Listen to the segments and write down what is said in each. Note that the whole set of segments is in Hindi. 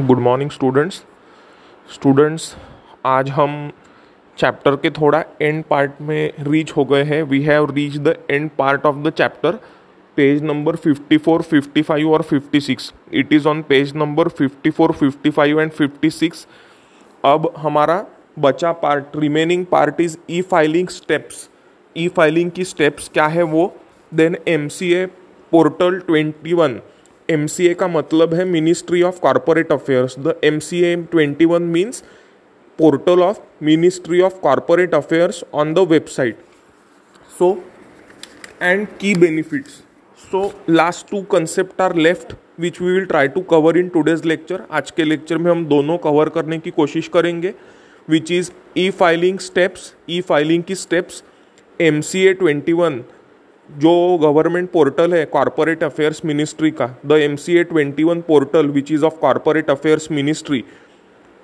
गुड मॉर्निंग स्टूडेंट्स स्टूडेंट्स आज हम चैप्टर के थोड़ा एंड पार्ट में रीच हो गए हैं. We have reach the end part of the chapter page number 54, 55 और 56 it is on page number 54, 55 and 56 अब हमारा बचा part remaining part is E filing steps E filing की स्टेप्स क्या है वो? Then M C A portal twenty one M C A का मतलब है ministry of corporate affairs the M C A twenty one means portal of ministry of corporate affairs on the website so and key benefits so last two concept are left which we will try to cover in today's lecture आज के लेक्चर में हम दोनों कवर करने की कोशिश करेंगे which is E filing steps E filing की steps M C A twenty one जो गवर्नमेंट पोर्टल है कॉरपोरेट अफेयर्स मिनिस्ट्री का the M C A twenty one portal which is of corporate affairs ministry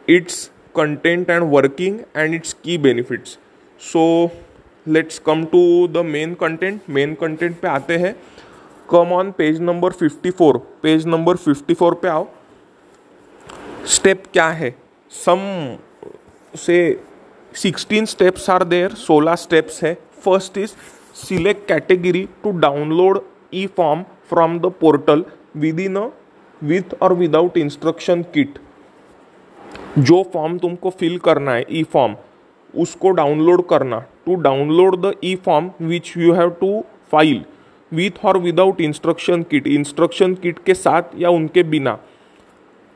its content and working and its key benefits so let's come to the main content main content पे आते हैं। Come on page number fifty four page number fifty four पे आओ। स्टेप क्या है? सम से सिक्सटीन स्टेप्स आर देयर सोलह स्टेप्स है। First is select category to download e-form from the portal within a, with or without instruction kit. जो फॉर्म तुमको फिल करना है ई फॉर्म उसको डाउनलोड करना। To download the e form which you have to file with और without instruction kit instruction kit के साथ या उनके बिना।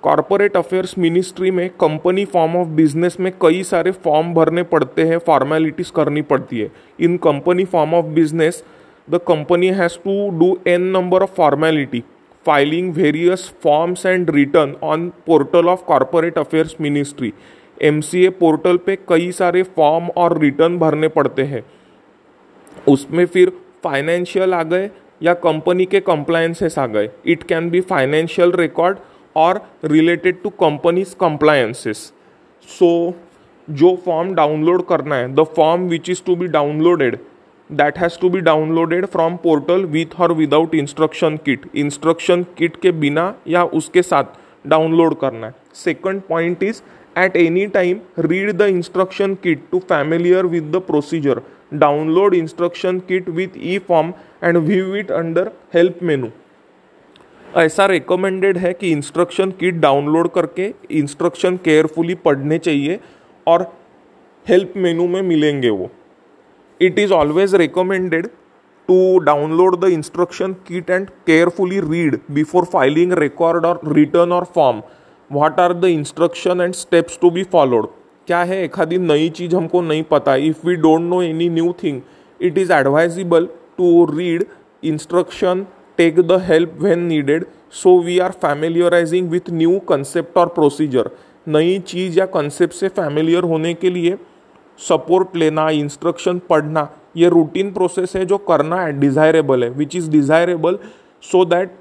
कॉरपोरेट अफेयर्स मिनिस्ट्री में कंपनी फॉर्म ऑफ़ बिज़नेस में कई सारे फॉर्म भरने पड़ते हैं फॉर्मेलिटीज करनी पड़ती है। In company form of business the company has to do an number of formality filing various forms and return on portal of corporate affairs ministry MCA portal पे कई सारे फॉर्म और रिटर्न भरने पड़ते हैं। उसमें फिर फाइनेंशियल आ गए या कंपनी के कंप्लायंसेस आ गए। It can be financial record और related to companies compliances so जो फॉर्म डाउनलोड करना है the form which is to be downloaded that has to be downloaded from portal with और without instruction kit instruction kit के बिना या उसके साथ डाउनलोड करना है. Second point is at any time read the instruction kit to familiar with the procedure download instruction kit with e form and view it under help menu ऐसा रिकमेंडेड है कि इंस्ट्रक्शन किट डाउनलोड करके इंस्ट्रक्शन केयरफुली पढ़ने चाहिए और हेल्प मेनू में मिलेंगे वो। It is always recommended to download the instruction kit and carefully read before filing record और रिटर्न और form what are the instruction and steps to be followed क्या है आधी नई चीज़ हमको नहीं पता? If we don't know any new thing it is advisable to read instruction take the help when needed. So, we are familiarizing with new concept or procedure. नई चीज़ या कंसेप्ट से फैमिलियर होने के लिए सपोर्ट लेना इंस्ट्रक्शन पढ़ना, ये रूटीन प्रोसेस है जो करना है डिज़ायरेबल है which is desirable so that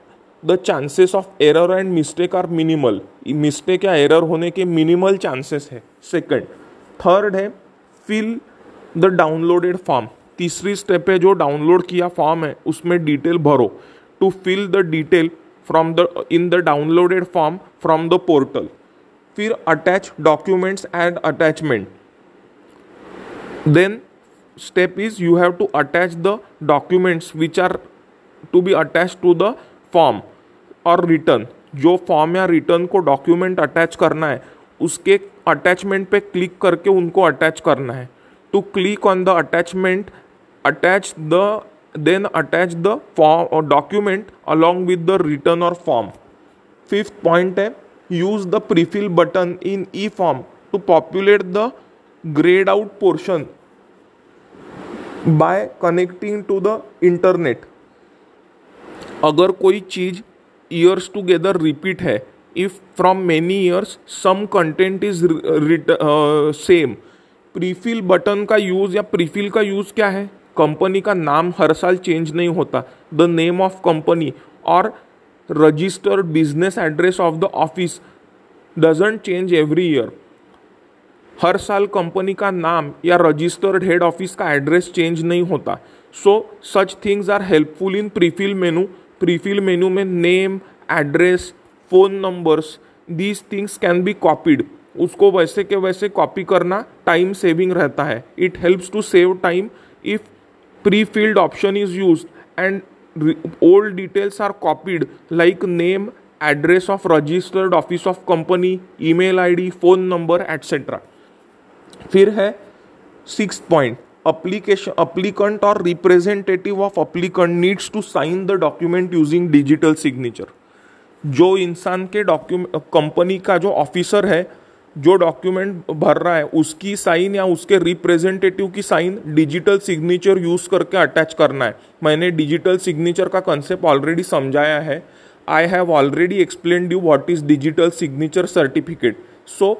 the chances of error and mistake are minimal mistake या एरर होने के मिनिमल चांसेस है सेकंड थर्ड है फिल द डाउनलोडेड फॉर्म तीसरी स्टेप है जो डाउनलोड किया फॉर्म है, उसमें डिटेल भरो. To fill the detail from the in the downloaded form from the portal फिर attach documents and attachment then step is you have to attach the documents which are to be attached to the form और रिटर्न जो फॉर्म या रिटर्न को डॉक्यूमेंट अटैच करना है उसके अटैचमेंट पे क्लिक करके उनको अटैच करना है to click on the attachment attach the then attach the form or document along with the return or form fifth point है use the prefill button in e-form to populate the grayed out portion by connecting to the internet अगर कोई चीज़ ईयर्स टुगेदर रिपीट है if from many years some content is same prefill button का यूज़ या प्रीफिल का यूज़ क्या है कंपनी का नाम हर साल चेंज नहीं होता। द नेम ऑफ़ कंपनी और registered business address of the office doesn't change every year हर साल कंपनी का नाम या रजिस्टर्ड हेड ऑफ़िस का एड्रेस चेंज नहीं होता। So such things are helpful in prefill menu prefill menu में name address phone numbers these things can be copied उसको वैसे के वैसे कॉपी करना टाइम सेविंग रहता है। It helps to save time if field option is use and old details are copied like name address of registered office of company email ID phone number etcetera फिर है six point application, applicant or representative of applicant needs to sign the document using digital signature. जो इंसान के डॉक्यूमेंट कंपनी का जो ऑफिसर है जो डॉक्यूमेंट भर रहा है, उसकी साइन या उसके रिप्रेजेंटेटिव की साइन डिजिटल सिग्नेचर यूज़ करके अटैच करना है। मैंने डिजिटल सिग्नेचर का कंसेप्ट ऑलरेडी समझाया है। I have already explain you what is digital signature certificate so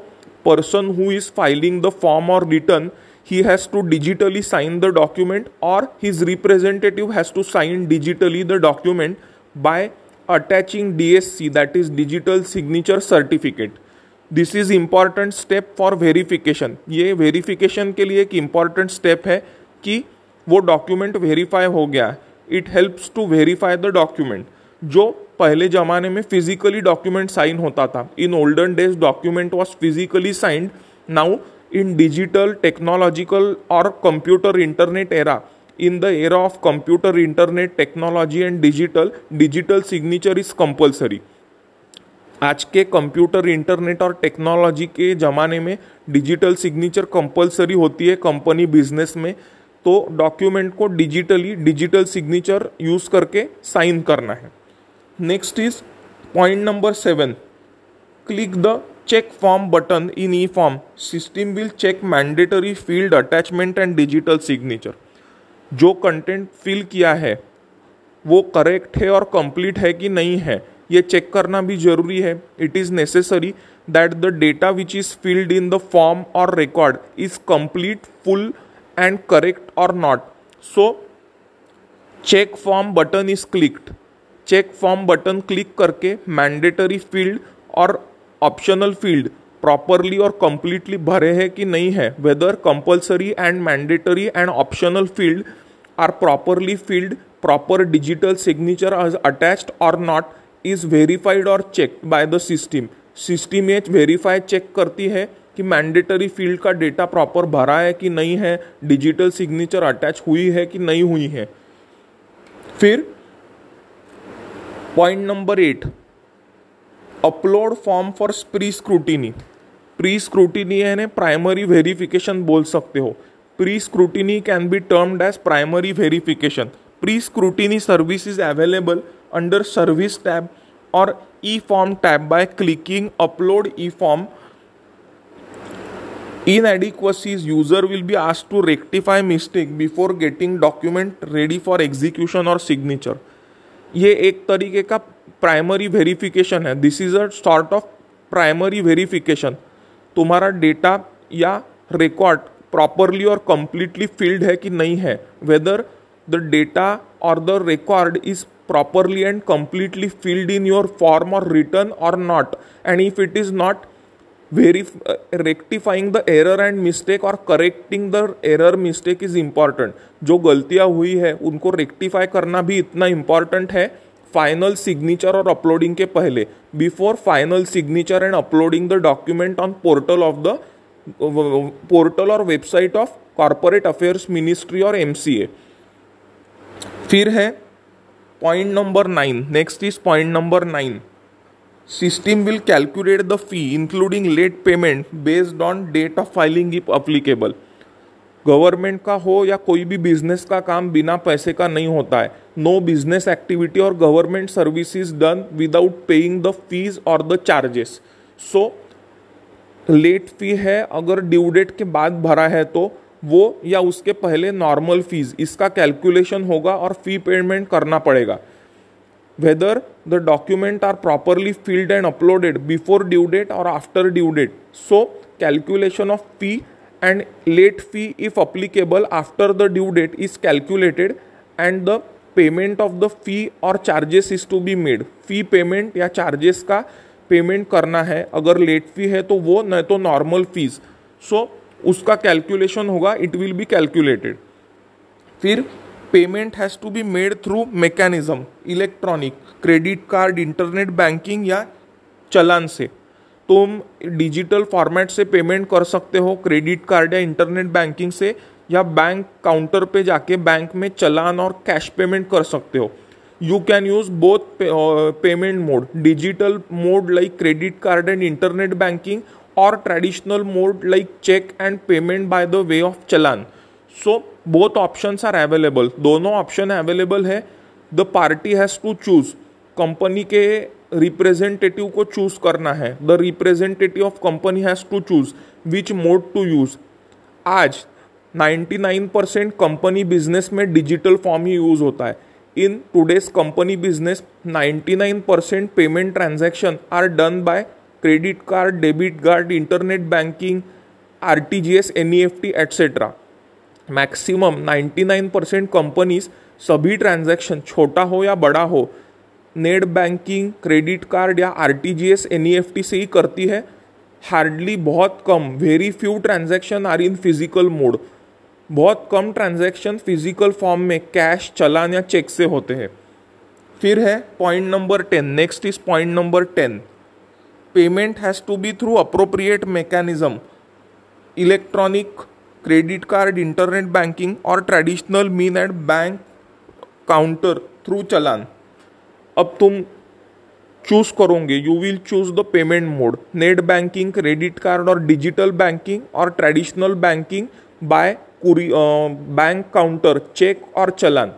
person who is filing the form और return he has to digitally sign the document or his representative has to sign digitally the document by attaching DSC that is digital signature certificate. This is important step for verification ये वेरिफिकेशन के लिए एक इंपॉर्टेंट स्टेप है कि वो डॉक्यूमेंट वेरीफाई हो गया है। It helps to verify the document जो पहले जमाने में फिजिकली डॉक्यूमेंट साइन होता था। In olden days document was physically signed now in digital technological और computer internet era In the era of computer, internet, technology, and digital, digital signature is compulsory. आज के कंप्यूटर इंटरनेट और टेक्नोलॉजी के ज़माने में डिजिटल सिग्नेचर कंपलसरी होती है कंपनी बिज़नेस में। तो डॉक्यूमेंट को डिजिटली डिजिटल सिग्नेचर यूज़ करके साइन करना है। Next is point number seven. Click the check check form button in eForm, system will check mandatory field attachment and digital signature. जो कंटेंट फिल किया है वो करेक्ट है और कंप्लीट है कि नहीं है। ये चेक करना भी ज़रूरी है। It is necessary that the data which is filled in the form और record is complete full and correct और not so check form button is clicked check form button click करके मैंडेटरी फ़ील्ड और ऑप्शनल फ़ील्ड प्रॉपरली और कंप्लीटली भरे हैं कि नहीं है। Whether compulsory and mandatory and optional field are properly filled proper digital signature attached और नॉट इज़ वेरीफाइड और check by the system system ये वेरीफाई चेक करती है कि मैंडेटरी फ़ील्ड का डेटा प्रॉपर भरा है कि नहीं है डिजिटल सिग्नेचर अटैच हुई है कि नहीं हुई है। फिर point number eight upload form for pre scrutiny pre scrutiny यानी प्राइमरी वेरिफिकेशन बोल सकते हो। Pre scrutiny can be termed as primary verification pre scrutiny service is available under service tab और e form tab by clicking upload e form inadequacies user will be asked to rectify mistake before getting document ready for execution or signature. ये एक तरीके का प्राइमरी वेरिफिकेशन है. This is a sort of primary verification तुम्हारा डेटा या रिकॉर्ड प्रॉपरली और कंप्लीटली फिल्ड है कि नहीं है. वेदर द डेटा और the record is properly and completely filled in your form और रिटर्न और not and if it is not very rectifying the error and mistake और correcting the error mistake is important जो गलतियाँ हुई है, उनको रेक्टिफाई करना भी इतना इंपॉर्टेंट है फाइनल सिग्नेचर और अपलोडिंग के पहले। Before final signature and uploading the document on portal of the portal और website of corporate affairs ministry और एमसीए फिर है point number nine next is point number nine system will calculate the fee including late payment based on date of filing if applicable government का हो या कोई भी बिज़नेस का काम बिना पैसे का नहीं होता है. नो बिज़नेस एक्टिविटी और government service is done without paying the fees और the charges so late fee है, अगर ड्यू डेट के बाद भरा है तो वो या उसके पहले नॉर्मल फ़ीस इसका कैलकुलेशन होगा और फ़ी पेमेंट करना पड़ेगा। Whether the document are properly filled and uploaded before due date और after due date so calculation of fee and late fee, if applicable, after the due date is calculated and the payment of the fee और charges is to be made fee payment या चार्जेस का पेमेंट करना है। अगर लेट फ़ी है तो वो, न तो नॉर्मल फ़ीस सो उसका कैलकुलेशन होगा इट विल बी कैलकुलेटेड फिर payment has to be made through mechanism electronic credit card internet banking या चलान से. तुम डिजिटल फॉर्मेट से पेमेंट कर सकते हो क्रेडिट कार्ड या इंटरनेट बैंकिंग से, या बैंक काउंटर पे जाके बैंक में चलान और कैश पेमेंट कर सकते हो. You can use both payment mode digital mode like credit card and internet banking और traditional mode like cheque and payment by the way of challan so both option are available दोनों ऑप्शन अवेलेबल है. The party has to choose company के रिप्रेजेंटेटिव को चूज़ करना है. The representative of company has to choose which mode to use आज 99 परसेंट कंपनी बिज़नेस में डिजिटल फॉर्म ही यूज़ होता है. In today's company business 99 percent payment transaction are done by credit card, debit card, internet banking, R T G S, N E F T etcetera maximum 99 percent companies सभी ट्रांजैक्शन छोटा हो या बड़ा हो नेट बैंकिंग क्रेडिट कार्ड या R T G S, N E F T से ही करती है. हार्डली बहुत कम very few transaction are in physical mode बहुत कम ट्रांजैक्शन फ़िज़िकल फॉर्म में कैश चलान या चेक से होते हैं. फिर है point number ten next is point number ten payment has to be through appropriate mechanism electronic credit card internet banking और traditional mean at bank counter through challan अब तुम चूज़ करोगे. You will choose the payment mode net banking credit card और डिजिटल बैंकिंग और traditional banking by bank counter cheque और चलान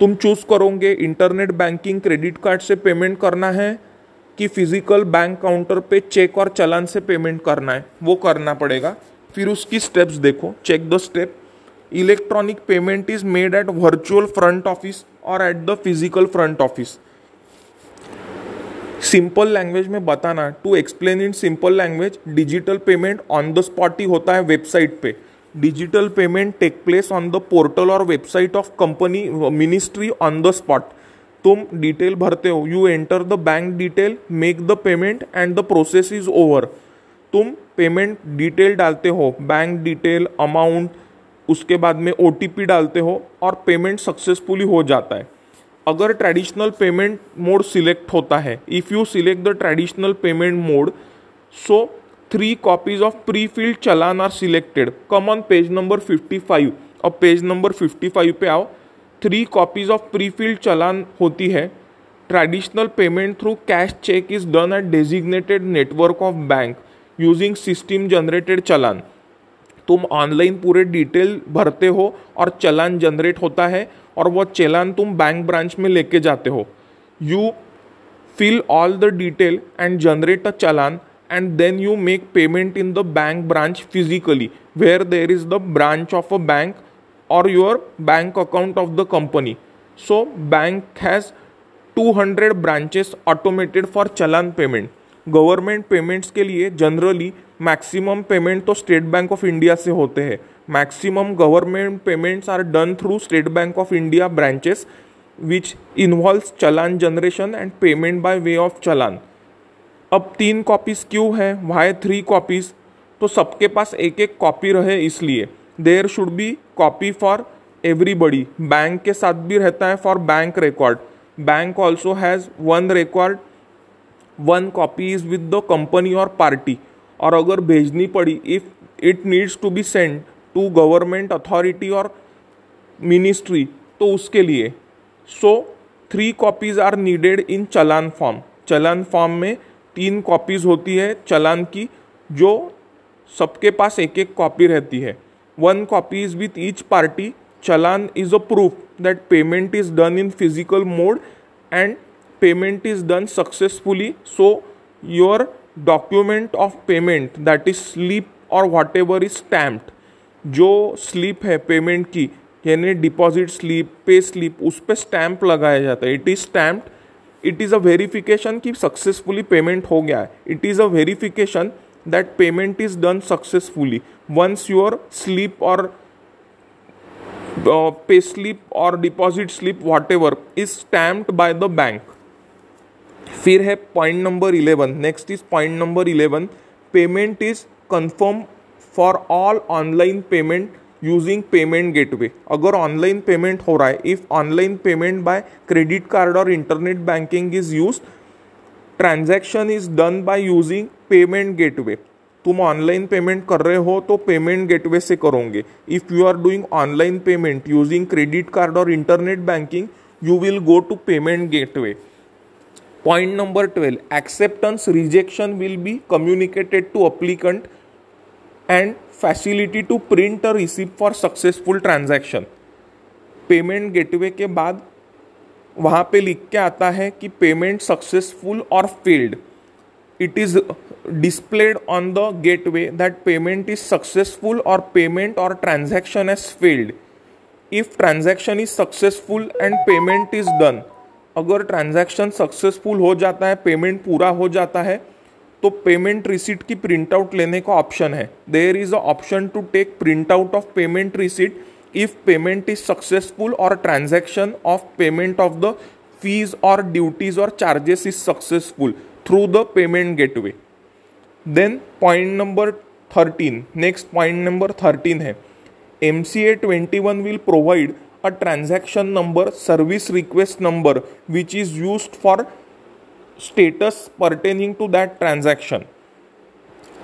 तुम चूज़ करोगे. इंटरनेट बैंकिंग क्रेडिट कार्ड से पेमेंट करना है. कि फ़िज़िकल बैंक काउंटर पे चेक और चलान से पेमेंट करना है, वो करना पड़ेगा। फिर उसकी स्टेप्स देखो check the step electronic payment is made at virtual front office और at the physical front office simple language में बताना to explain in simple language digital payment on the spot ही होता है वेबसाइट पे। Digital payment take place on the portal और website of company ministry on the spot तुम डिटेल भरते हो you enter the bank detail make the payment and the process is over तुम पेमेंट डिटेल डालते हो बैंक डिटेल अमाउंट उसके बाद में ओटीपी डालते हो और पेमेंट सक्सेसफुली हो जाता है। अगर ट्रेडिशनल पेमेंट मोड सिलेक्ट होता है if you select the traditional payment mode so three copies of pre filled challan are selected come on page number 55 अब पेज नंबर 55 पे आओ। Three copies of pre filled challan होती है। Traditional payment through cash cheque is done at designated network of bank using system generated challan. तुम ऑनलाइन पूरे डिटेल भरते हो और चलान जनरेट होता है और वह चलान तुम बैंक ब्रांच में लेके जाते हो। You fill all the detail and generate a challan and then you make payment in the bank branch physically where there is the branch of a bank or your bank account of the company. So, bank has 200 branches automated for challan payment. Government payments के लिए जनरली मैक्सिमम पेमेंट तो स्टेट बैंक ऑफ़ इंडिया से होते हैं. Maximum government payments are done through state bank of India branches which involves challan generation and payment by way of challan अब तीन कॉपीज़ क्यों हैं? वाई थ्री कॉपीज़ तो सबके पास एक एक कॉपी रहे इसलिए। There should be copy for everybody bank के साथ भी रहता है for bank record bank also has one record one copy is with the company और पार्टी और अगर भेजनी पड़ी if it needs to be send to government authority और मिनिस्ट्री तो उसके लिए. So three copies are needed in challan form challan form में तीन कॉपीज़ होती है चलान की, जो सबके पास एक एक कॉपी रहती है. One copy is with each party challan is a proof that payment is done in physical mode and payment is done successfully so your document of payment that is slip और वॉट एवर इज़ स्टैम्प्ड जो स्लिप है पेमेंट की, यानी डिपॉजिट स्लिप पे स्लिप उस पर स्टैम्प लगाया जाता है। It is stamped it is a verification कि सक्सेसफुली पेमेंट हो गया है। It is a verification that payment is done successfully once your slip और पे स्लिप और deposit slip whatever is stamped by the bank फिर है point number eleven next is point number eleven payment is confirm for all online payment using payment gateway अगर ऑनलाइन पेमेंट हो रहा है if online payment by credit card और internet banking is use transaction is done by using payment gateway. तुम ऑनलाइन पेमेंट कर रहे हो तो पेमेंट गेटवे से करोगे। If you are doing online payment using credit card और internet banking you will go to payment gateway point number twelve acceptance rejection will be communicated to applicant and facility to print a receipt for successful transaction payment gateway के बाद वहाँ पे लिख के आता है कि पेमेंट सक्सेसफुल और failed it is displayed on the gateway that payment is successful और पेमेंट और transaction has failed if transaction is successful and payment is done अगर ट्रांजैक्शन सक्सेसफुल हो जाता है पेमेंट पूरा हो जाता है तो पेमेंट रिसिट की प्रिंट आउट लेने का ऑप्शन है. There is a option to take print out of payment receipt if payment is successful और transaction of payment of the fees और ड्यूटीज़ और charges is successful through the payment gateway then point number thirteen next point number thirteen है. MCA 21 will provide a transaction number, service request number, which is used for status pertaining to that transaction.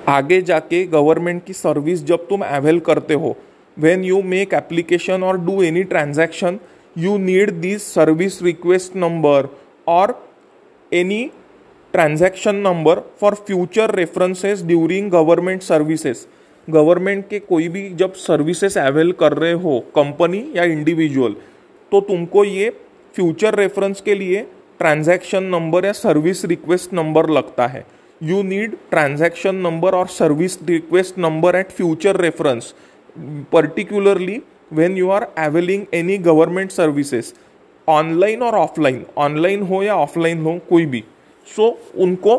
आगे जाके गवर्नमेंट की सर्विस जब तुम अवेल करते हो वेन यू मेक एप्लीकेशन और do any transaction you need this service request number और any transaction number for future references during government services government के कोई भी जब सर्विसेज़ अवेल कर रहे हो कंपनी या इंडिविजुअल तो तुमको ये फ्यूचर रेफरेंस के लिए ट्रांजैक्शन नंबर या सर्विस रिक्वेस्ट नंबर लगता है। यू नीड ट्रांजैक्शन नंबर और service request number at future reference particularly when you are availing any government services online और ऑफलाइन ऑनलाइन हो या ऑफलाइन हो कोई भी। सो so, उनको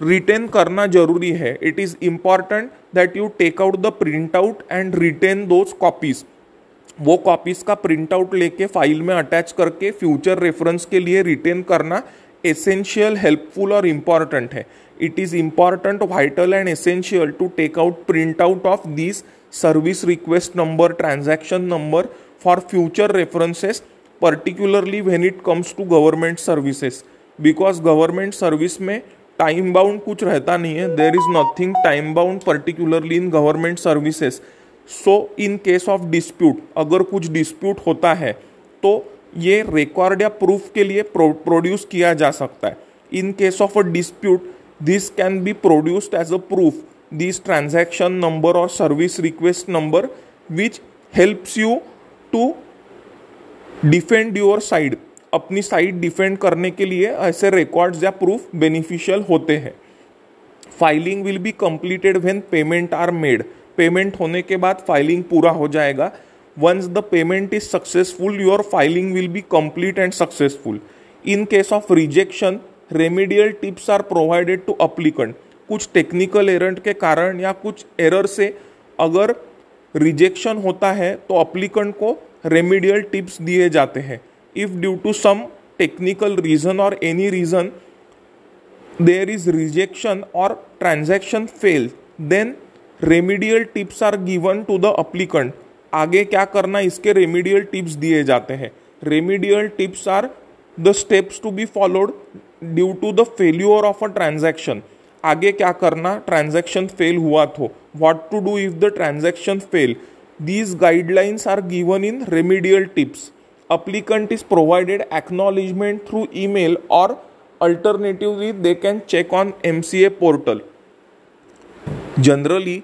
रिटेन करना ज़रूरी है। It is important that you take out the print out and retain those copies वो कॉपीज का प्रिंट आउट लेके फ़ाइल में अटैच करके फ्यूचर रेफरेंस के लिए रिटेन करना एसेंशियल हेल्पफुल और इंपॉर्टेंट है। It is important vital and essential to take out print out of this service request number transaction number for future references particularly when it comes to government services because government service में टाइम बाउंड कुछ रहता नहीं है. There is nothing time bound particularly in government services so in case of dispute अगर कुछ डिस्प्यूट होता है तो ये रिकॉर्ड या प्रूफ के लिए प्रोड्यूस किया जा सकता है. In case of a dispute this can be produced as a proof this transaction number और service request number which helps you to defend your side अपनी साइट डिफेंड करने के लिए ऐसे रिकॉर्ड्स या प्रूफ बेनिफिशियल होते हैं। Filing will be completed when payment are made payment होने के बाद फाइलिंग पूरा हो जाएगा। Once the payment is successful your filing will be complete and successful in case of rejection remedial tips are provided to applicant कुछ टेक्निकल एरर के कारण या कुछ एरर से अगर रिजेक्शन होता है तो अप्लीकेंट को रेमिडियल टिप्स दिए जाते हैं। If due to some technical reason or any reason there is rejection or transaction fail, then remedial tips are given to the applicant आगे क्या करना, इसके रेमिडियल टिप्स दिए जाते हैं। Remedial tips are the steps to be followed due to the failure of a transaction आगे क्या करना ट्रांजैक्शन फेल हुआ तो। What to do if the transaction fail these guidelines are given in remedial tips applicant is provided acknowledgement through email or alternatively, they can check on mca portal. Generally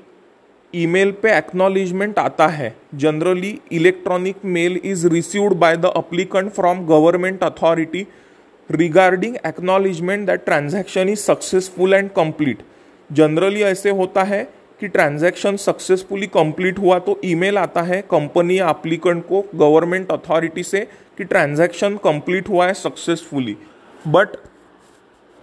email पे एक्नॉलेजमेंट आता है। Generally electronic mail is received by the applicant from government authority regarding acknowledgement that transaction is successful and complete generally ऐसे होता है कि ट्रांजैक्शन सक्सेसफुली कंप्लीट हुआ तो ईमेल आता है कंपनी या एप्लीकेंट को गवर्नमेंट अथॉरिटी से कि ट्रांजैक्शन कंप्लीट हुआ है सक्सेसफुली बट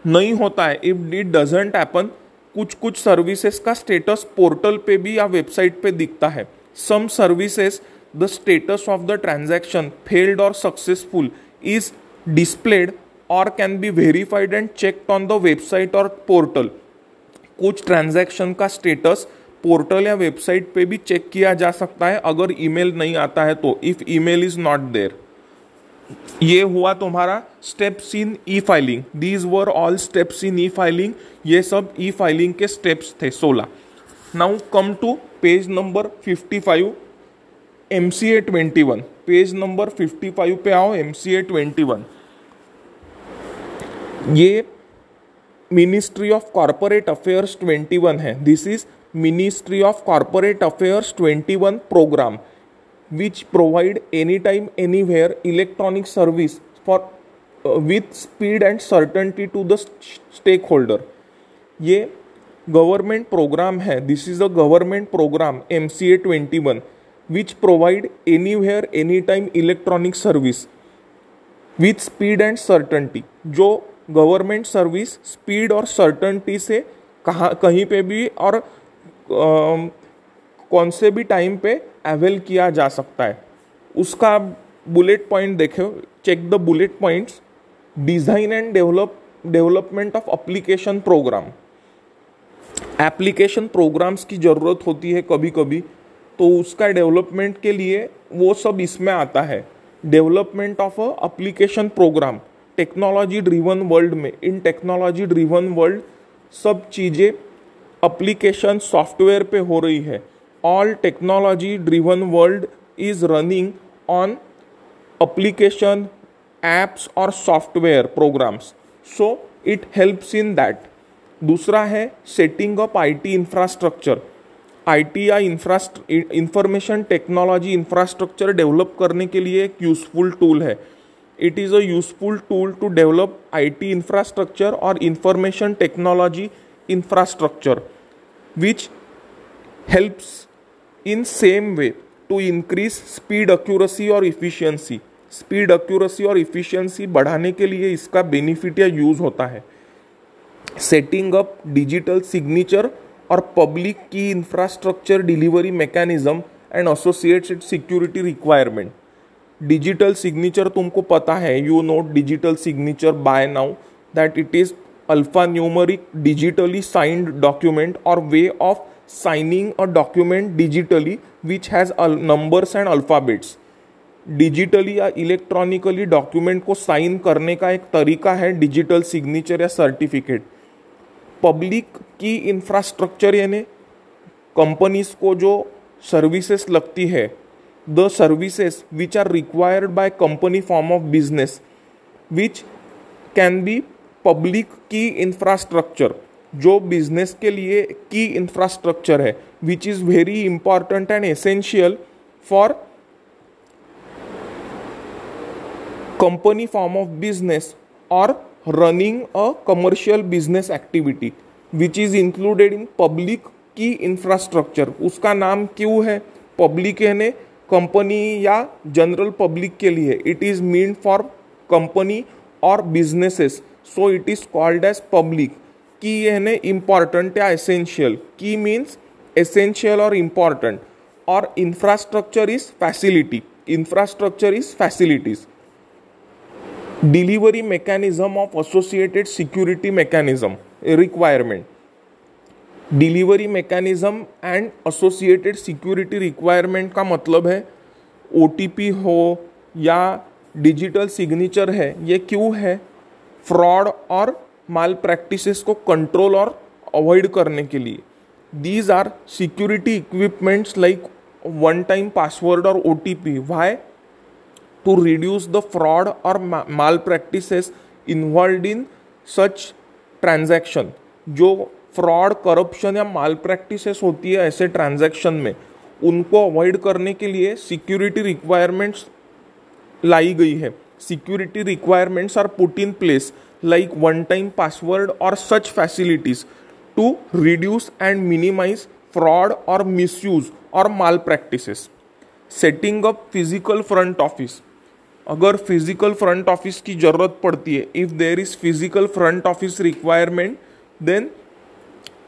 नहीं होता है. इफ़ डिट डजेंट हैपन कुछ कुछ सर्विसेज़ का स्टेटस पोर्टल पे भी या वेबसाइट पे दिखता है. Some services the status of the transaction failed और सक्सेसफुल इज़ डिस्प्लेड और can be verified and checked on the website और पोर्टल कुछ ट्रांजैक्शन का स्टेटस पोर्टल या वेबसाइट पे भी चेक किया जा सकता है, अगर ईमेल नहीं आता है तो if email is not there ये हुआ तुम्हारा steps in e filing these were all steps in e filing ये सब ई फाइलिंग के स्टेप्स थे, सोलह. Now come to page number fifty five M C A twenty one page number fifty five पे आओ M C A twenty one ये ministry of corporate affairs twenty one है. This is ministry of corporate affairs twenty one program which provide any time anywhere electronic service for with speed and certainty to the stakeholder ये गवर्नमेंट प्रोग्राम है. This is a government program M C A twenty one which provide anywhere any time electronic service with speed and certainty जो गवर्नमेंट सर्विस स्पीड और सर्टनटी से कहाँ कहीं पे भी और आ, कौन से भी टाइम पे अवेल किया जा सकता है। उसका बुलेट पॉइंट देखो check the bullet points design and develop development of application program application programs की ज़रूरत होती है कभी कभी तो उसका डेवलपमेंट के लिए वो सब इसमें आता है। Development of a application program technology driven world में इन टेक्नोलॉजी ड्रिवन वर्ल्ड सब चीज़ें अप्लीकेशन सॉफ्टवेयर पे हो रही है। All technology driven world is running on application apps और software programs so it helps in that दूसरा है setting up IT infrastructure IT या इंफ्रास्ट इंफॉर्मेशन टेक्नोलॉजी इंफ्रास्ट्रक्चर डेवलप करने के लिए एक यूजफुल टूल है। It is a useful tool to develop I T infrastructure और information technology infrastructure which helps in same way to increase speed accuracy और इफिशियंसी स्पीड अक्यूरेसी और इफिशियंसी बढ़ाने के लिए इसका बेनिफिट या यूज़ होता है। सेटिंग अप डिजिटल सिग्नेचर और public key infrastructure delivery mechanism and associated security requirement digital signature तुमको पता है you note digital signature by now that it is alphanumeric digitally signed document और way of signing a document digitally which has numbers and alphabets digitally या इलेक्ट्रॉनिकली डॉक्यूमेंट को साइन करने का एक तरीका है डिजिटल सिग्नेचर या सर्टिफिकेट पब्लिक की इंफ्रास्ट्रक्चर यानी कंपनीज़ को जो सर्विसेज़ लगती है the services which are required by company form of business, which can be public key infrastructure जो बिज़नेस के लिए की इंफ्रास्ट्रक्चर है which is very important and essential for company form of business और running a commercial business activity which is included in public key infrastructure उसका नाम क्यों है? पब्लिक यानी कंपनी या जनरल पब्लिक के लिए. It is mean for company और businesses so it is called as public की ये है इंपॉर्टेंट या एसेंशियल की मीन्स एसेंशियल और इंपॉर्टेंट और infrastructure is facility infrastructure is facilities delivery mechanism of associated security mechanism requirement delivery mechanism and associated security requirement का मतलब है ओटीपी हो या डिजिटल सिग्नेचर है, ये क्यों है? फ्रॉड और माल प्रैक्टिसेस को कंट्रोल और अवॉइड करने के लिए। These are security equipments like one time password और O T P why to reduce the fraud और malpractices involve in such transaction जो फ्रॉड, करप्शन या माल प्रैक्टिसेस होती है ऐसे ट्रांजैक्शन में, उनको अवॉइड करने के लिए सिक्योरिटी रिक्वायरमेंट्स लाई गई है। Security requirements are put in place like one time password और such facilities to reduce and minimise fraud और मिसयूज और malpractices setting up physical front office अगर फ़िज़िकल फ्रंट ऑफ़िस की ज़रूरत पड़ती है if there is physical front office requirement then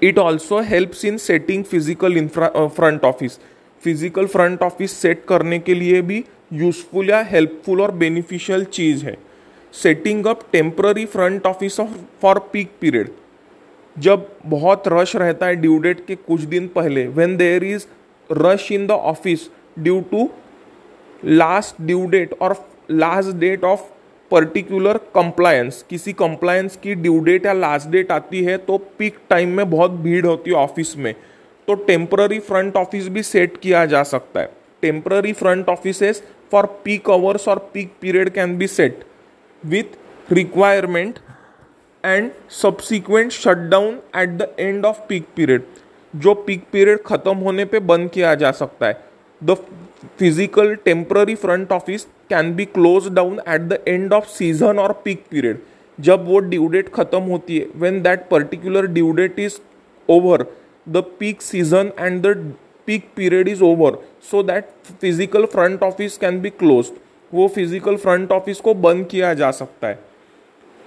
it also helps in setting physical infra front office physical front office set करने के लिए भी यूजफुल या हेल्पफुल और बेनिफिशियल चीज़ है। Setting up temporary front office for peak period जब बहुत रश रहता है ड्यू डेट के कुछ दिन पहले when there is rush in the office due to last due date और last date of particular compliance किसी कंप्लायंस की ड्यू डेट या लास्ट डेट आती है तो पीक टाइम में बहुत भीड़ होती है ऑफ़िस में। तो टेम्पररी फ्रंट ऑफ़िस भी सेट किया जा सकता है। Temporary front offices for peak hours और peak period can be set with requirement and subsequent shutdown at the end of peak period जो पीक पीरियड खत्म होने पे बंद किया जा सकता है। The physical temporary front office can be close down at the end of season और पीक पीरियड जब वो ड्यू डेट खत्म होती है when that particular due date is over the peak season and the peak period is over so that physical front office can be close वो फ़िज़िकल फ्रंट ऑफ़िस को बंद किया जा सकता है।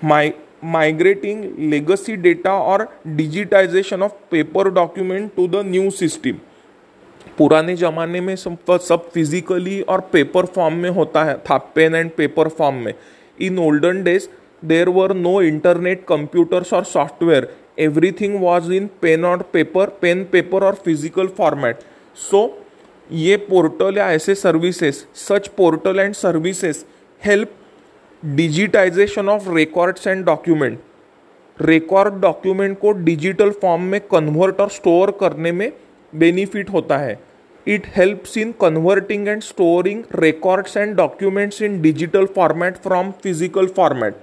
माई माइग्रेटिंग लेगसी डेटा और digitisation of paper document to the new system पुराने ज़माने में सब सब फिजिकली और पेपर फॉर्म में होता है, था पेन एंड पेपर फॉर्म में. In olden days there were no internet computers और software everything was in pen और पेपर पेन पेपर और फ़िज़िकल फॉर्मेट सो ये पोर्टल या ऐसे services such portal and services help digitization of records and document record document को डिजिटल फॉर्म में कन्वर्ट और स्टोर करने में बेनिफिट होता है. It helps in converting and storing records and documents in digital format from physical format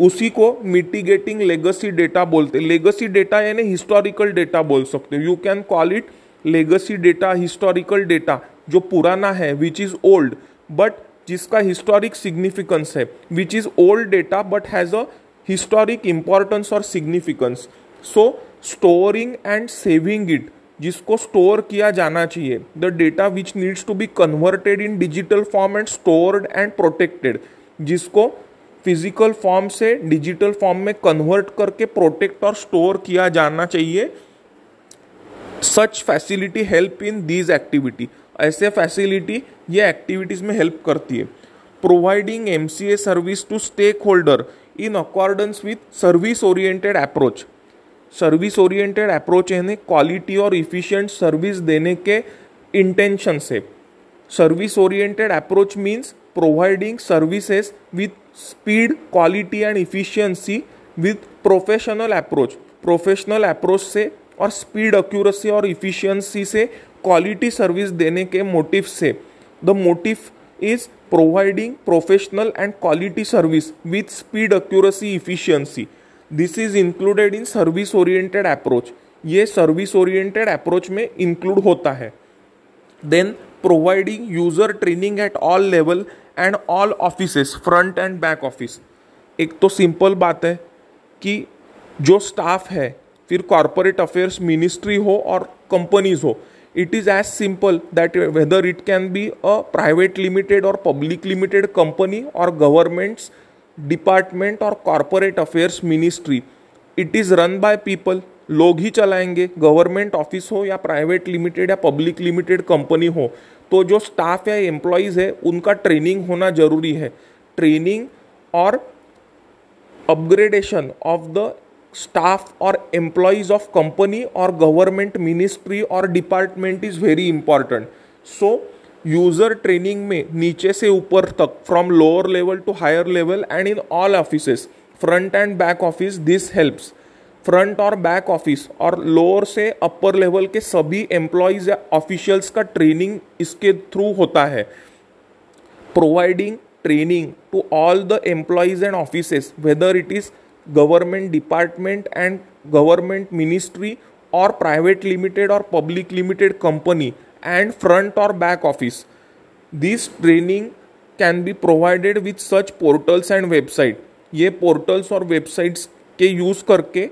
उसी को मिटिगेटिंग लेगसी डेटा बोलते लेगसी डेटा यानी हिस्टोरिकल डेटा बोल सकते हो। You can call it legacy data historical data जो पुराना है विच इज़ ओल्ड बट जिसका हिस्टोरिक सिग्निफिकेंस है। Which is old data but has a historic importance और significance so storing and saving it जिसको स्टोर किया जाना चाहिए। The data which needs to be converted in digital form and stored and protected जिसको फ़िज़िकल फॉर्म से डिजिटल फॉर्म में कन्वर्ट करके प्रोटेक्ट और स्टोर किया जाना चाहिए। Such facility help in these activity ऐसे फैसिलिटी ये एक्टिविटीज़ में हेल्प करती है। Providing M C A service to stakeholder in accordance with service oriented approach service oriented approach यानी क्वालिटी और इफिशियंट सर्विस देने के इंटेंशन से। Service oriented approach means providing services with speed quality and efficiency with professional approach professional approach से और स्पीड अक्यूरेसी और इफिशियंसी से क्वालिटी सर्विस देने के मोटिव से। The motive is providing professional and quality service with speed accuracy efficiency this is included in service oriented approach ये सर्विस ओरिएंटेड अप्रोच में इंक्लूड होता है। Then providing user training at all level and all office front and back office एक तो सिंपल बात है कि जो स्टाफ है, फिर कॉरपोरेट अफेयर्स मिनिस्ट्री हो और कंपनीज़ हो it is as simple that whether it can be a private limited और पब्लिक लिमिटेड कंपनी और गवर्नमेंट्स डिपार्टमेंट और corporate affairs ministry. It is run by people लोग ही चलाएँगे। गवर्नमेंट ऑफ़िस हो या प्राइवेट लिमिटेड या पब्लिक लिमिटेड कंपनी हो तो जो स्टाफ या एम्प्लॉयज़ है, उनका ट्रेनिंग होना ज़रूरी है। ट्रेनिंग और अपग्रेडेशन ऑफ़ द स्टाफ और एम्प्लॉयज़ ऑफ़ कंपनी और गवर्नमेंट मिनिस्ट्री और department is very important. So user training में नीचे से ऊपर तक from lower level to higher level and in all office front and back office this helps front और बैक ऑफ़िस और लोअर से अपर लेवल के सभी एम्प्लॉयज़ या ऑफिशियल्स का ट्रेनिंग इसके थ्रू होता है। Providing training to all the employees and office whether it is government department and government ministry और प्राइवेट लिमिटेड और public limited company and front or back office. This training can be provided with such portals and website. ये पोर्टल्स और वेबसाइट्स के यूज़ करके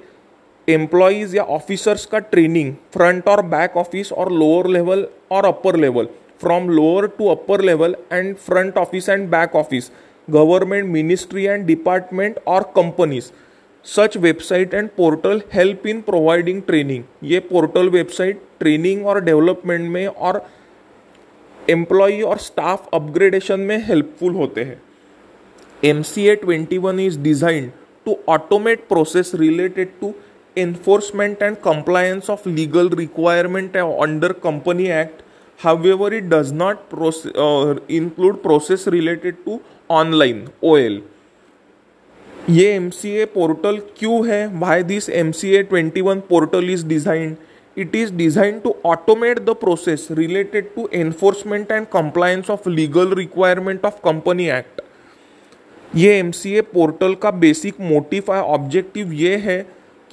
एम्प्लॉयज़ या ऑफिसर्स का ट्रेनिंग फ्रंट और बैक ऑफ़िस और लोअर लेवल और upper level from lower to upper level and front office and back office government ministry and department और companies such website and portal help in providing training ये पोर्टल वेबसाइट ट्रेनिंग और डेवलपमेंट में और एम्प्लॉय और स्टाफ अपग्रेडेशन में हेल्पफुल होते हैं। M C A twenty one is design to automate process related to enforcement and compliance of legal requirement under company act However, it does not uh, include process related to online OL. ये एम सी ए पोर्टल क्यों है? Why this M C A twenty one portal is designed it is design to automate the process related to enforcement and compliance of legal requirement of company act ये एम सी ए पोर्टल का बेसिक मोटिव है ऑब्जेक्टिव ये है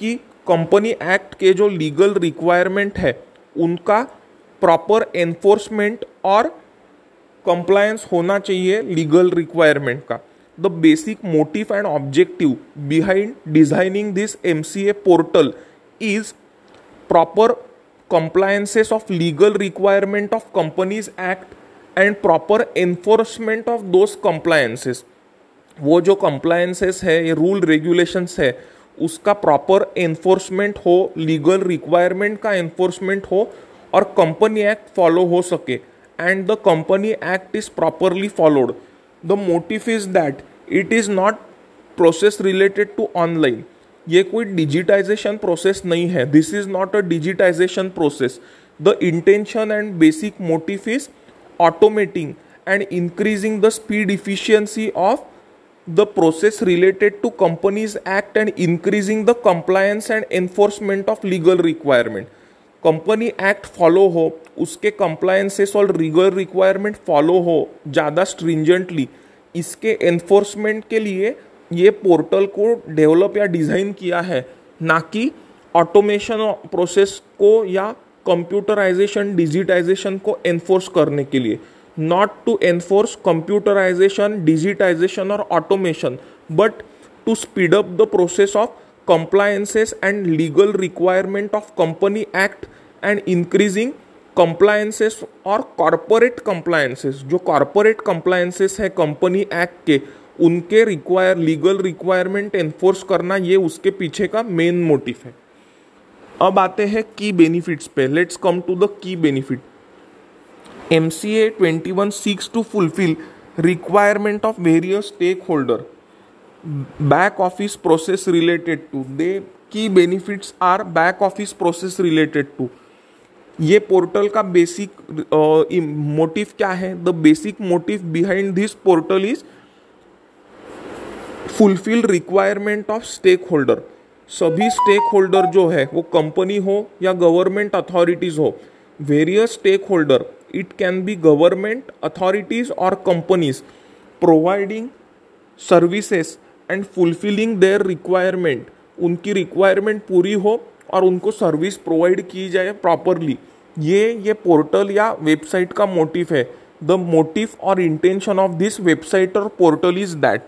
कि कंपनी एक्ट के जो लीगल रिक्वायरमेंट है, उनका प्रॉपर एनफोर्समेंट और कंप्लायंस होना चाहिए लीगल रिक्वायरमेंट का। The basic motive and objective behind designing this M C A portal is proper compliances of legal requirement of companies act and proper enforcement of those compliances वो जो कंप्लायंसेस है, ये रूल रेगुलेशंस है, उसका प्रॉपर एनफोर्समेंट हो लीगल रिक्वायरमेंट का एनफोर्समेंट हो और कंपनी एक्ट फॉलो हो सके. And the company act is properly followed the motive is that it is not process related to online ये कोई डिजिटाइजेशन प्रोसेस नहीं है. This is not a digitisation process the intention and basic motive is automating and increasing the speed efficiency of the process related to companies act and increasing the compliance and enforcement of legal requirement company act follow हो, उसके कंप्लायंसेस और लीगल रिक्वायरमेंट फॉलो हो, ज़्यादा स्ट्रिंजेंटली इसके एनफोर्समेंट के लिए ये पोर्टल को डेवलप या डिज़ाइन किया है, ना कि ऑटोमेशन प्रोसेस को या कंप्यूटराइजेशन डिजिटाइजेशन को एनफोर्स करने के लिए। Not to enforce computerisation digitisation और automation but to speed up the process of compliances and legal requirement of company act and increasing compliances और कॉरपोरेट कंप्लायंसेस जो कॉरपोरेट कंप्लायंसेस है कंपनी एक्ट के, उनके रिक्वायर लीगल रिक्वायरमेंट एनफोर्स करना, ये उसके पीछे का मेन मोटिव है। अब आते हैं की बेनिफिट्स पे। Key benefit M C A twenty one six to fulfil requirement of various stakeholder back office process related to they key benefits are back office process related to ये पोर्टल का बेसिक मोटिव क्या है? The basic motive behind this portal is fulfil requirement of stakeholder सभी स्टेक होल्डर जो है, वो कंपनी हो या गवर्नमेंट अथॉरिटीज़ हो various stakeholder it can be government authorities और companies providing services and fulfilling their requirement उनकी रिक्वायरमेंट पूरी हो और उनको सर्विस प्रोवाइड की जाए प्रॉपरली ये ये पोर्टल या वेबसाइट का मोटिव है. द मोटिव और इंटेंशन ऑफ़ दिस वेबसाइट और portal is that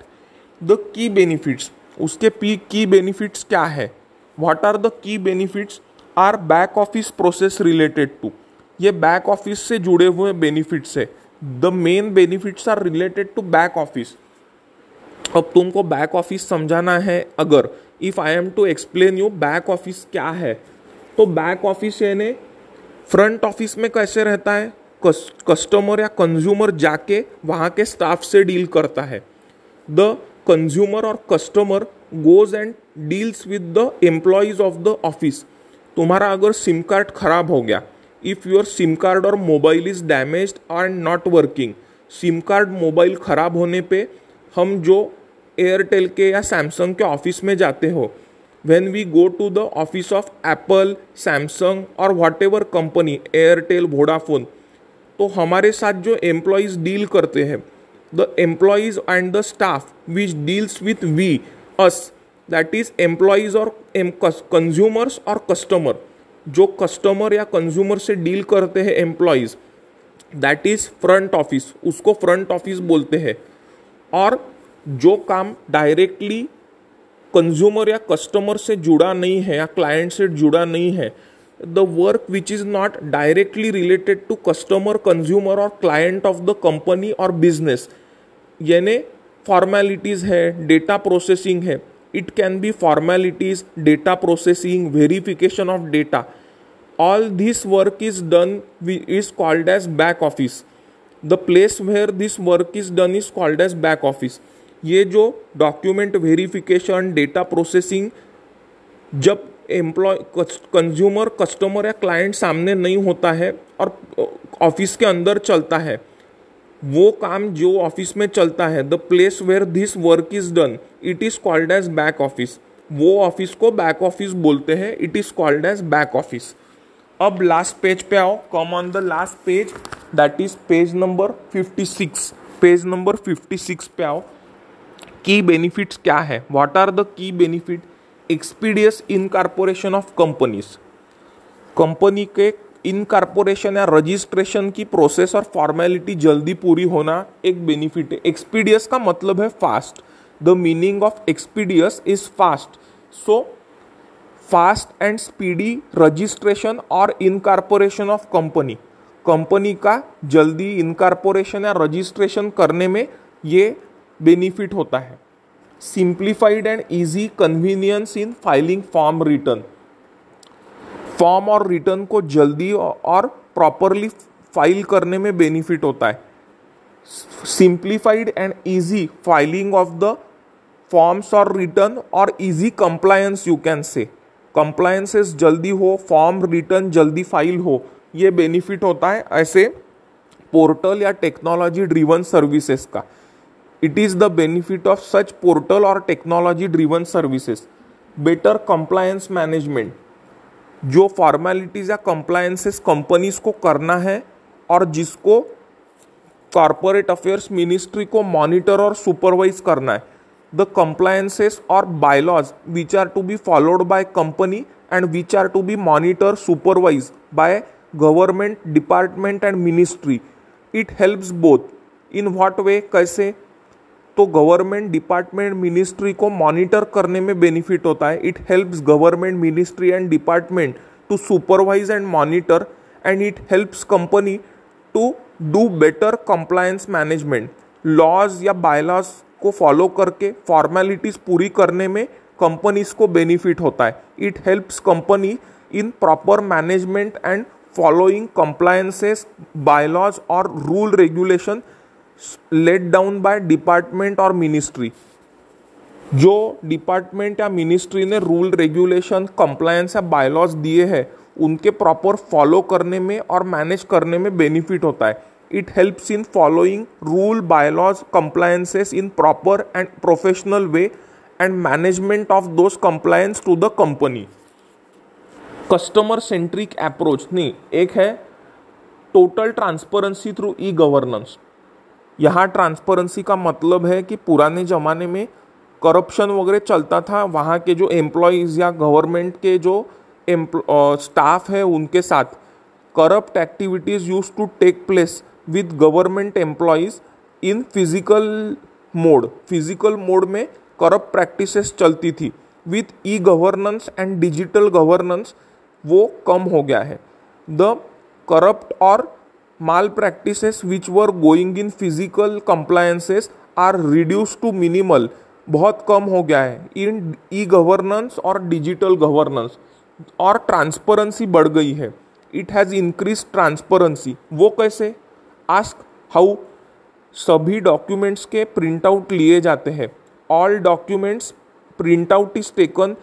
the key benefits उसके पी की बेनिफिट्स क्या है? What are the key benefits are back office process related to ये बैक ऑफ़िस से जुड़े हुए बेनिफिट्स है. The main benefits are related to back office अब तुमको बैक ऑफ़िस समझाना है अगर if I am to explain you back office क्या है तो बैक ऑफ़िस यानी फ्रंट ऑफ़िस में कैसे रहता है? कस्टमर या कंज्यूमर जाके वहाँ के स्टाफ से डील करता है। द कंज्यूमर और customer goes and deals with the employees of the office तुम्हारा अगर सिम कार्ड खराब हो गया इफ़ योर सिम कार्ड और mobile is damage and not working sim card mobile ख़राब होने पे हम जो एयरटेल के या सैमसंग के ऑफ़िस में जाते हो। When we go to the office of Apple Samsung और whatever company Airtel Vodafone तो हमारे साथ जो एम्प्लॉयज़ डील करते हैं the employees and the staff which deals with we us that is employees और कंज्यूमर्स और कस्टमर जो कस्टमर या कंज्यूमर से डील करते हैं employees that is front office उसको फ्रंट ऑफ़िस बोलते हैं। और जो काम डायरेक्टली कंज्यूमर या कस्टमर से जुड़ा नहीं है या क्लाइंट से जुड़ा नहीं है the work which is not directly related to customer consumer और client ऑफ़ द कंपनी और बिज़नेस यानी फॉर्मेलिटीज़ है डेटा प्रोसेसिंग है it can be formalities data processing verification of data all this work is done is called as back office the place where this work is done is called as back office ये जो डॉक्यूमेंट वेरिफिकेशन डेटा प्रोसेसिंग जब एम्प्लॉय कंज्यूमर कस्टमर या क्लाइंट सामने नहीं होता है और ऑफ़िस के अंदर चलता है, वो काम जो ऑफ़िस में चलता है the place where this work is done it is called as back office वो ऑफ़िस को बैक ऑफ़िस बोलते हैं it is called as back office अब लास्ट पेज पे आओ come on the last page that is page number 56 page number 56 पे आओ की बेनिफिट्स क्या है? What are the key benefit expeditious in incorporation of companies company के इनकॉर्पोरेशन या रजिस्ट्रेशन की प्रोसेस और फॉर्मेलिटी जल्दी पूरी होना एक बेनिफिट है। एक्सपीडियस का मतलब है fast the meaning of expeditious is fast so fast and speedy registration और इनकॉर्पोरेशन ऑफ़ कंपनी कंपनी का जल्दी इनकॉर्पोरेशन या रजिस्ट्रेशन करने में ये बेनिफिट होता है। Simplified and easy convenience in filing form return form और रिटर्न को जल्दी और प्रॉपरली फ़ाइल करने में बेनिफिट होता है। Simplified and easy filing of the forms और रिटर्न और easy compliance you can say compliances जल्दी हो फॉर्म रिटर्न जल्दी फ़ाइल हो, ये बेनिफिट होता है ऐसे पोर्टल या टेक्नोलॉजी ड्रिवन सर्विसेज़ का। It is the benefit of such portal और technology driven services better compliance management जो फॉर्मेलिटीज़ या कंप्लायंसेस कंपनीज़ को करना है और जिसको कॉरपोरेट अफेयर्स मिनिस्ट्री को मॉनिटर और सुपरवाइज करना है। द कंप्लायंसेस और bylaws which are to be followed by company and which are to be monitor supervise by government department and ministry it helps both in what way कैसे? तो गवर्नमेंट डिपार्टमेंट मिनिस्ट्री को मॉनिटर करने में बेनिफिट होता है। It helps government ministry and department to supervise and monitor and it helps company to do better compliance management laws या बायलॉज को फॉलो करके फॉर्मेलिटीज पूरी करने में कंपनीज़ को बेनिफिट होता है। It helps company in proper management and following compliances bylaws और rule regulation let down by department और मिनिस्ट्री। जो डिपार्टमेंट या मिनिस्ट्री ने रूल, रेगुलेशन कंप्लायंस या बायलॉज दिए हैं, उनके प्रॉपर फॉलो करने में और मैनेज करने में बेनिफिट होता है। It helps in following rule bylaws compliances in proper and professional way and management of those compliance to the company customer centric approach नहीं, एक है total transparency through e governance यहाँ ट्रांसपेरेंसी का मतलब है कि पुराने ज़माने में करप्शन वगैरह चलता था, वहाँ के जो एम्प्लॉयज़ या गवर्नमेंट के जो स्टाफ है उनके साथ corrupt activities use to take place with government employees in physical mode physical mode में करप्ट प्रैक्टिसेस चलती थी। With e governance and digital governance वो कम हो गया है। द करप्ट और malpractices which were going in physical compliances are reduce to minimal बहुत कम हो गया है। इन ई गवर्नेंस और डिजिटल गवर्नेंस और ट्रांसपेरेंसी बढ़ गई है। इट हैज़ इंक्रीज ट्रांसपेरेंसी वो कैसे? आस्क हाउ सभी डॉक्यूमेंट्स के प्रिंट आउट लिए जाते हैं। All documents print out is taken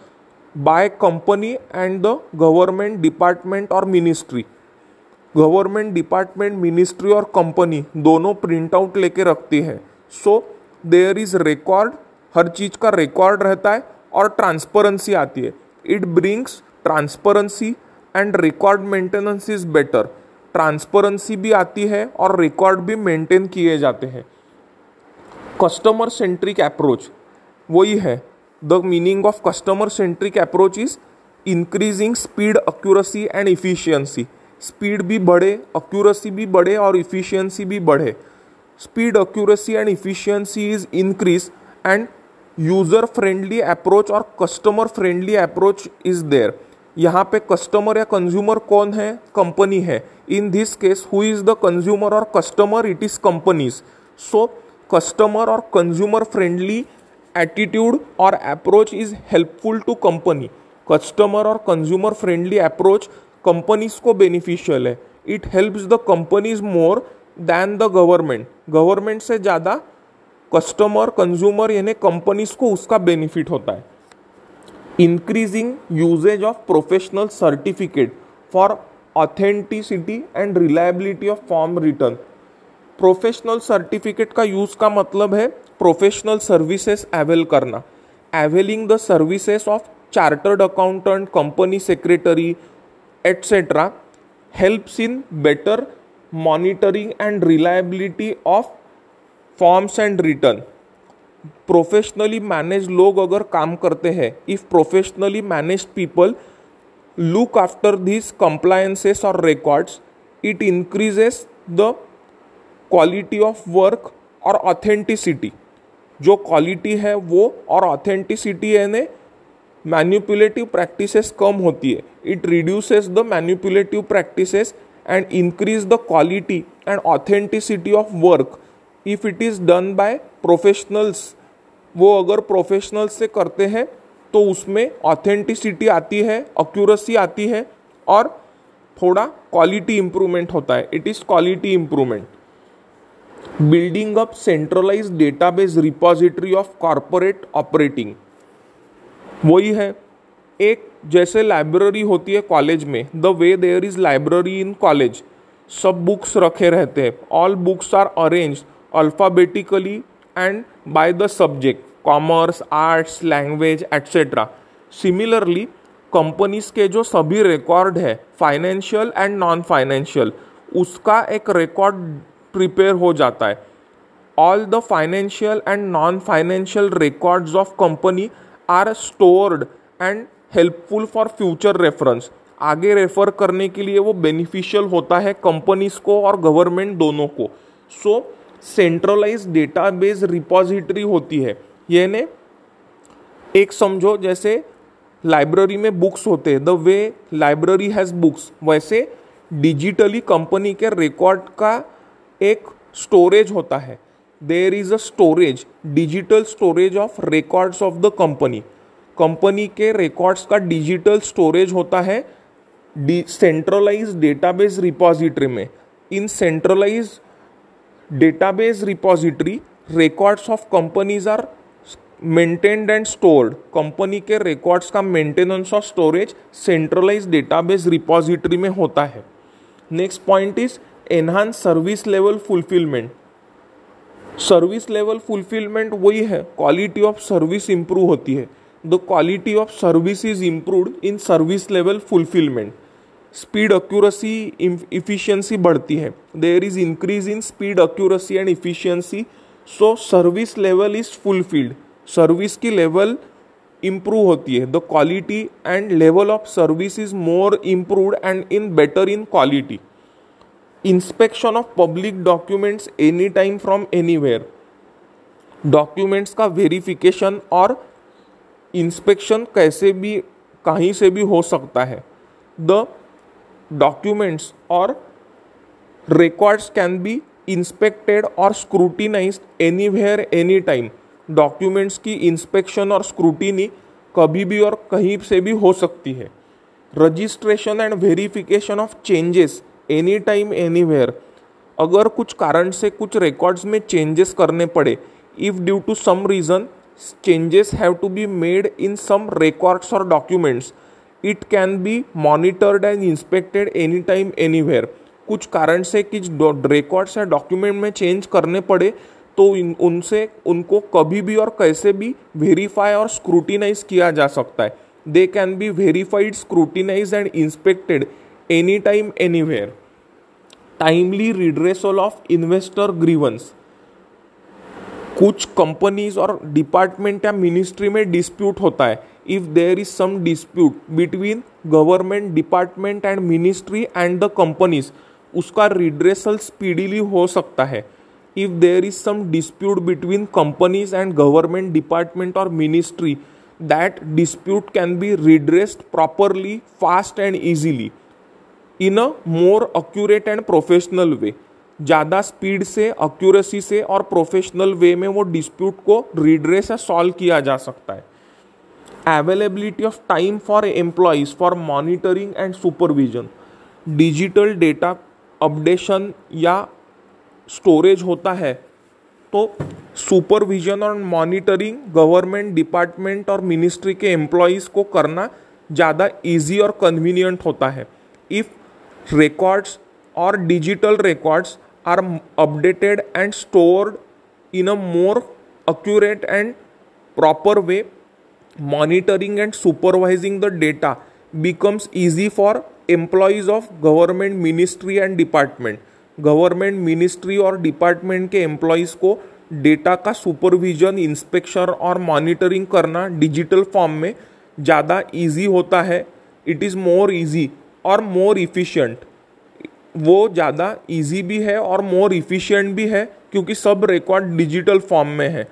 by company and the government department और मिनिस्ट्री गवर्नमेंट डिपार्टमेंट, मिनिस्ट्री और कंपनी दोनों प्रिंट आउट लेके रखती है। सो देयर इज़ रिकॉर्ड हर चीज़ का रिकॉर्ड रहता है और ट्रांसपेरेंसी आती है। It brings transparency and record maintenance is better transparency भी आती है और रिकॉर्ड भी मेंटेन किए जाते हैं। कस्टमर सेंट्रिक अप्रोच वही है। The meaning of customer centric approach is increasing speed accuracy and efficiency speed भी बढ़े अक्यूरेसी भी बढ़े और इफिशियंसी भी बढ़े। Speed accuracy and efficiency is increase and user friendly approach और customer friendly approach is there यहाँ पे कस्टमर या कंज्यूमर कौन है? कंपनी है। In this case who is the consumer और customer it is companies so customer और कंज्यूमर फ्रेंडली एटीट्यूड और approach is helpful to company customer और कंज्यूमर फ्रेंडली अप्रोच कंपनीज़ को बेनिफिशियल है. It helps the companies more than the government government से ज़्यादा कस्टमर कंज्यूमर यानी कंपनीज़ को उसका बेनिफिट होता है. Increasing usage of professional certificate for authenticity and reliability of form return professional certificate का यूज़ का मतलब है प्रोफेशनल सर्विसेज़ एवेल करना. Availing the services of chartered accountant company secretary etcetera helps in better monitoring and reliability of forms and return professionally manage लोग अगर काम करते हैं if professionally manage people look after this compliances और records it increases the quality of work और ऑथेंटिसिटी जो क्वालिटी है वो और ऑथेंटिसिटी है ने मैन्युपुलेटिव प्रैक्टिसेस कम होती है। It reduces the manipulative practices and increase the quality and authenticity of work if it is done by professionals वो अगर प्रोफेशनल्स से करते हैं तो उसमें ऑथेंटिसिटी आती है अक्यूरेसी आती है और थोड़ा क्वालिटी इंप्रूवमेंट होता है। It is quality improvement building up centralize database repository of corporate operating वही है। एक जैसे लाइब्रेरी होती है कॉलेज में the way there is library in college सब बुक्स रखे रहते हैं। All books are arrange alphabetically and by the subject commerce arts language etcetera similarly companies के जो सभी रिकॉर्ड है फाइनेंशियल एंड नॉन फाइनेंशियल उसका एक रिकॉर्ड प्रिपेयर हो जाता है। All the financial and non financial records of company are stored and helpful for future reference. आगे रेफर करने के लिए वो बेनिफिशियल होता है कंपनीज़ को और गवर्नमेंट दोनों को। So centralize data database repository होती है। यानी एक समझो, जैसे लाइब्रेरी में बुक्स होते हैं। The way library has books वैसे डिजिटली कंपनी के रिकॉर्ड का एक स्टोरेज होता है। There is a storage digital storage of records of the company company के रिकॉर्ड्स का डिजिटल स्टोरेज होता है सेंट्रलाइज डेटाबेस रिपोजिटरी में। In centralize database repository records of companies are maintained and stored company के रिकॉर्ड्स का मेंटेनेंस और स्टोरेज सेंट्रलाइज डेटाबेस रिपोजिटरी में होता है। Next point is enhance service level fulfilment service level fulfilment वही है। क्वालिटी ऑफ़ सर्विस इम्प्रूव होती है। The quality of service is improved in service level fulfilment. Speed accuracy efficiency बढ़ती है। There is increase in speed accuracy and efficiency so service level is fulfilled service की लेवल इम्प्रूव होती है। The quality and level of service is more improved and in better in quality inspection of public documents any time from anywhere documents का वेरिफिकेशन और इंस्पेक्शन कैसे भी, कहीं से भी हो सकता है। द डॉक्यूमेंट्स और रिकॉर्ड्स कैन बी इंस्पेक्टेड और scrutinise anywhere any time documents की इंस्पेक्शन और स्क्रूटिनी कभी भी और कहीं से भी हो सकती है। Registration and verification of changes any time anywhere अगर कुछ कारण से कुछ रिकॉर्ड्स में चेंजेस करने पड़े if due to some reason changes have to be made in some records or documents, it can be monitored and inspected anytime, anywhere. कुछ कारण से कुछ रिकॉर्ड्स या डॉक्यूमेंट में चेंज करने पड़े तो उनसे, उनको कभी भी और कैसे भी वेरीफाई और स्क्रूटिनाइज किया जा सकता है। They can be verified scrutinize and inspected any time anywhere timely redressal of investor grievance कुछ कंपनीज़ और डिपार्टमेंट या मिनिस्ट्री में डिस्प्यूट होता है। If there is some dispute between government department and ministry and the companies उसका रिड्रेसल स्पीडीली हो सकता है। If there is some dispute between companies and government department और ministry that dispute can be redressed properly fast and easily in a more accurate and professional way ज़्यादा स्पीड से अक्यूरेसी से और प्रोफेशनल वे में वो डिस्प्यूट को रिड्रेस या सॉल्व किया जा सकता है। Availability of time for employees for monitoring and supervision digital data updation या स्टोरेज होता है तो सुपरविजन और मॉनिटरिंग गवर्नमेंट डिपार्टमेंट और मिनिस्ट्री के एम्प्लॉयज़ को करना ज़्यादा इजी और कन्वीनियंट होता है। If records or digital records are updated and stored in a more accurate and proper way monitoring and supervising the data becomes easy for employees of government ministry and department government ministry और डिपार्टमेंट के एम्प्लॉयज़ को डेटा का सुपरविजन इंस्पेक्शन और मॉनिटरिंग करना डिजिटल फॉर्म में ज़्यादा इजी होता है इट इज़ मोर इजी और मोर इफ़िशियंट वो ज़्यादा इजी भी है और मोर इफ़िशियंट भी है, क्योंकि सब रिकॉर्ड डिजिटल फॉर्म में है।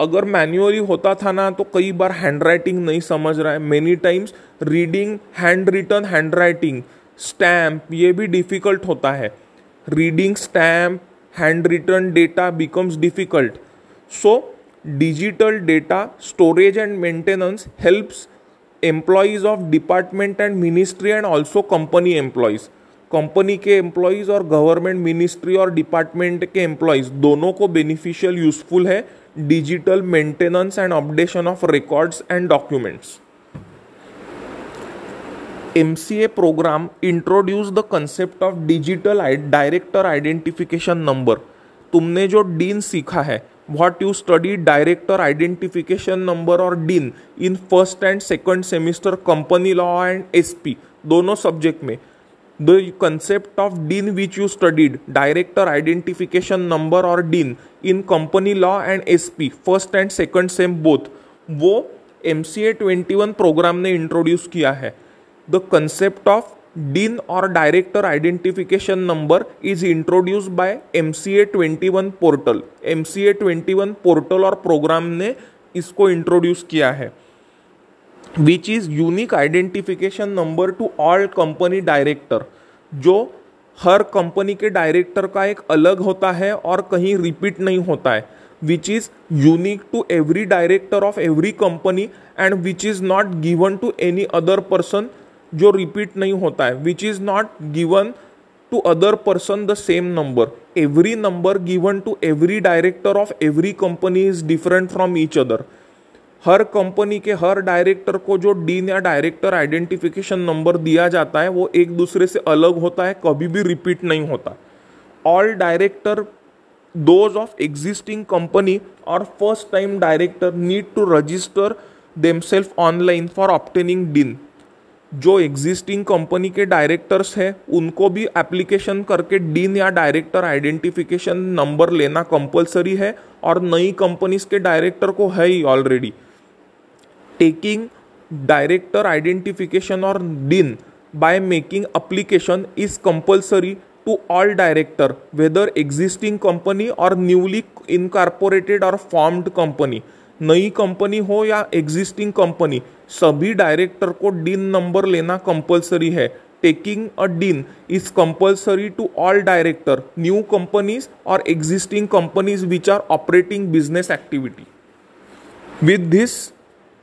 अगर मैन्युअली होता था ना तो कई बार हैंड राइटिंग नहीं समझ रहा है। Many times reading hand written hand writing stamp ये भी डिफ़िकल्ट होता है। Reading stamp hand written data becomes difficult so digital data storage and maintenance helps employees of department and ministry and also company employees company के एम्प्लॉयज़ और गवर्नमेंट मिनिस्ट्री और डिपार्टमेंट के एम्प्लॉयज़ दोनों को बेनिफिशियल यूजफुल है digital maintenance and updation of records and documents M C A programme introduce the concept of digital director identification number तुमने जो डीन सीखा है what you study director identification number or DIN in first and second semester company law and SP दोनों सब्जेक्ट में the concept of DIN which you studied, Director Identification Number or DIN in Company Law and SP, first and second same both, वो M C A twenty one programme ने इंट्रोड्यूस किया है द कंसेप्ट ऑफ़ डिन और director identification number is introduce by M C A twenty one portal. M C A twenty one portal और प्रोग्राम ने इसको इंट्रोड्यूस किया है which is unique identification number to all company director जो हर कंपनी के डायरेक्टर का एक अलग होता है और कहीं रिपीट नहीं होता है which is unique to every director of every company and which is not given to any other person जो रिपीट नहीं होता है which is not given to other person the same number every number given to every director of every company is different from each other her company के हर डायरेक्टर को जो डीन या डायरेक्टर आइडेंटिफिकेशन नंबर दिया जाता है, वो एक दूसरे से अलग होता है, कभी भी रिपीट नहीं होता. All director those of existing company और first time director need to register themselves online for obtaining DIN जो एग्जिस्टिंग कंपनी के डायरेक्टर्स हैं, उनको भी एप्लीकेशन करके डीन या डायरेक्टर आइडेंटिफिकेशन नंबर लेना कंपलसरी है और नई कंपनीज़ के डायरेक्टर को है ही ऑलरेडी टेकिंग डायरेक्टर आइडेंटिफिकेशन और DIN by making application is compulsory to all director whether existing company और न्यूली इनकॉर्पोरेटेड और फॉर्म्ड कंपनी नई कंपनी हो या एग्जिस्टिंग कंपनी सभी डायरेक्टर को डिन नंबर लेना कंपलसरी है. Taking a DIN is compulsory to all director new companies और existing companies which are operating business activity with this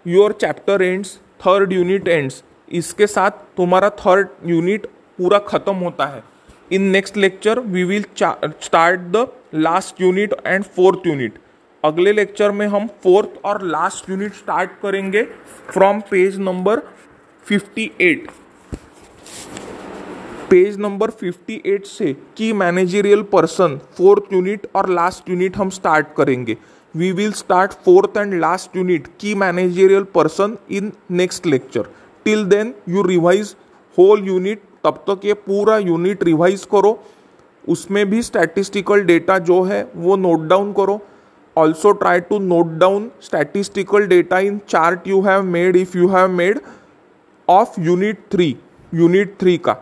your chapter ends third unit ends इसके साथ तुम्हारा थर्ड यूनिट पूरा खत्म होता है. In next lecture we will start the last unit and fourth unit अगले लेक्चर में हम फोर्थ और लास्ट यूनिट स्टार्ट करेंगे from page number 58 page number 58 से की मैनेजरियल पर्सन फोर्थ यूनिट और लास्ट यूनिट हम स्टार्ट करेंगे. We will start fourth and last unit key managerial person in next lecture. Till then, you revise whole unit, तब तक ये पूरा यूनिट रिवाइज करो. उसमें भी स्टैटिस्टिकल डेटा जो है, वो नोट डाउन करो. also try to note down statistical data in chart you have made if you have made of unit 3 unit 3 का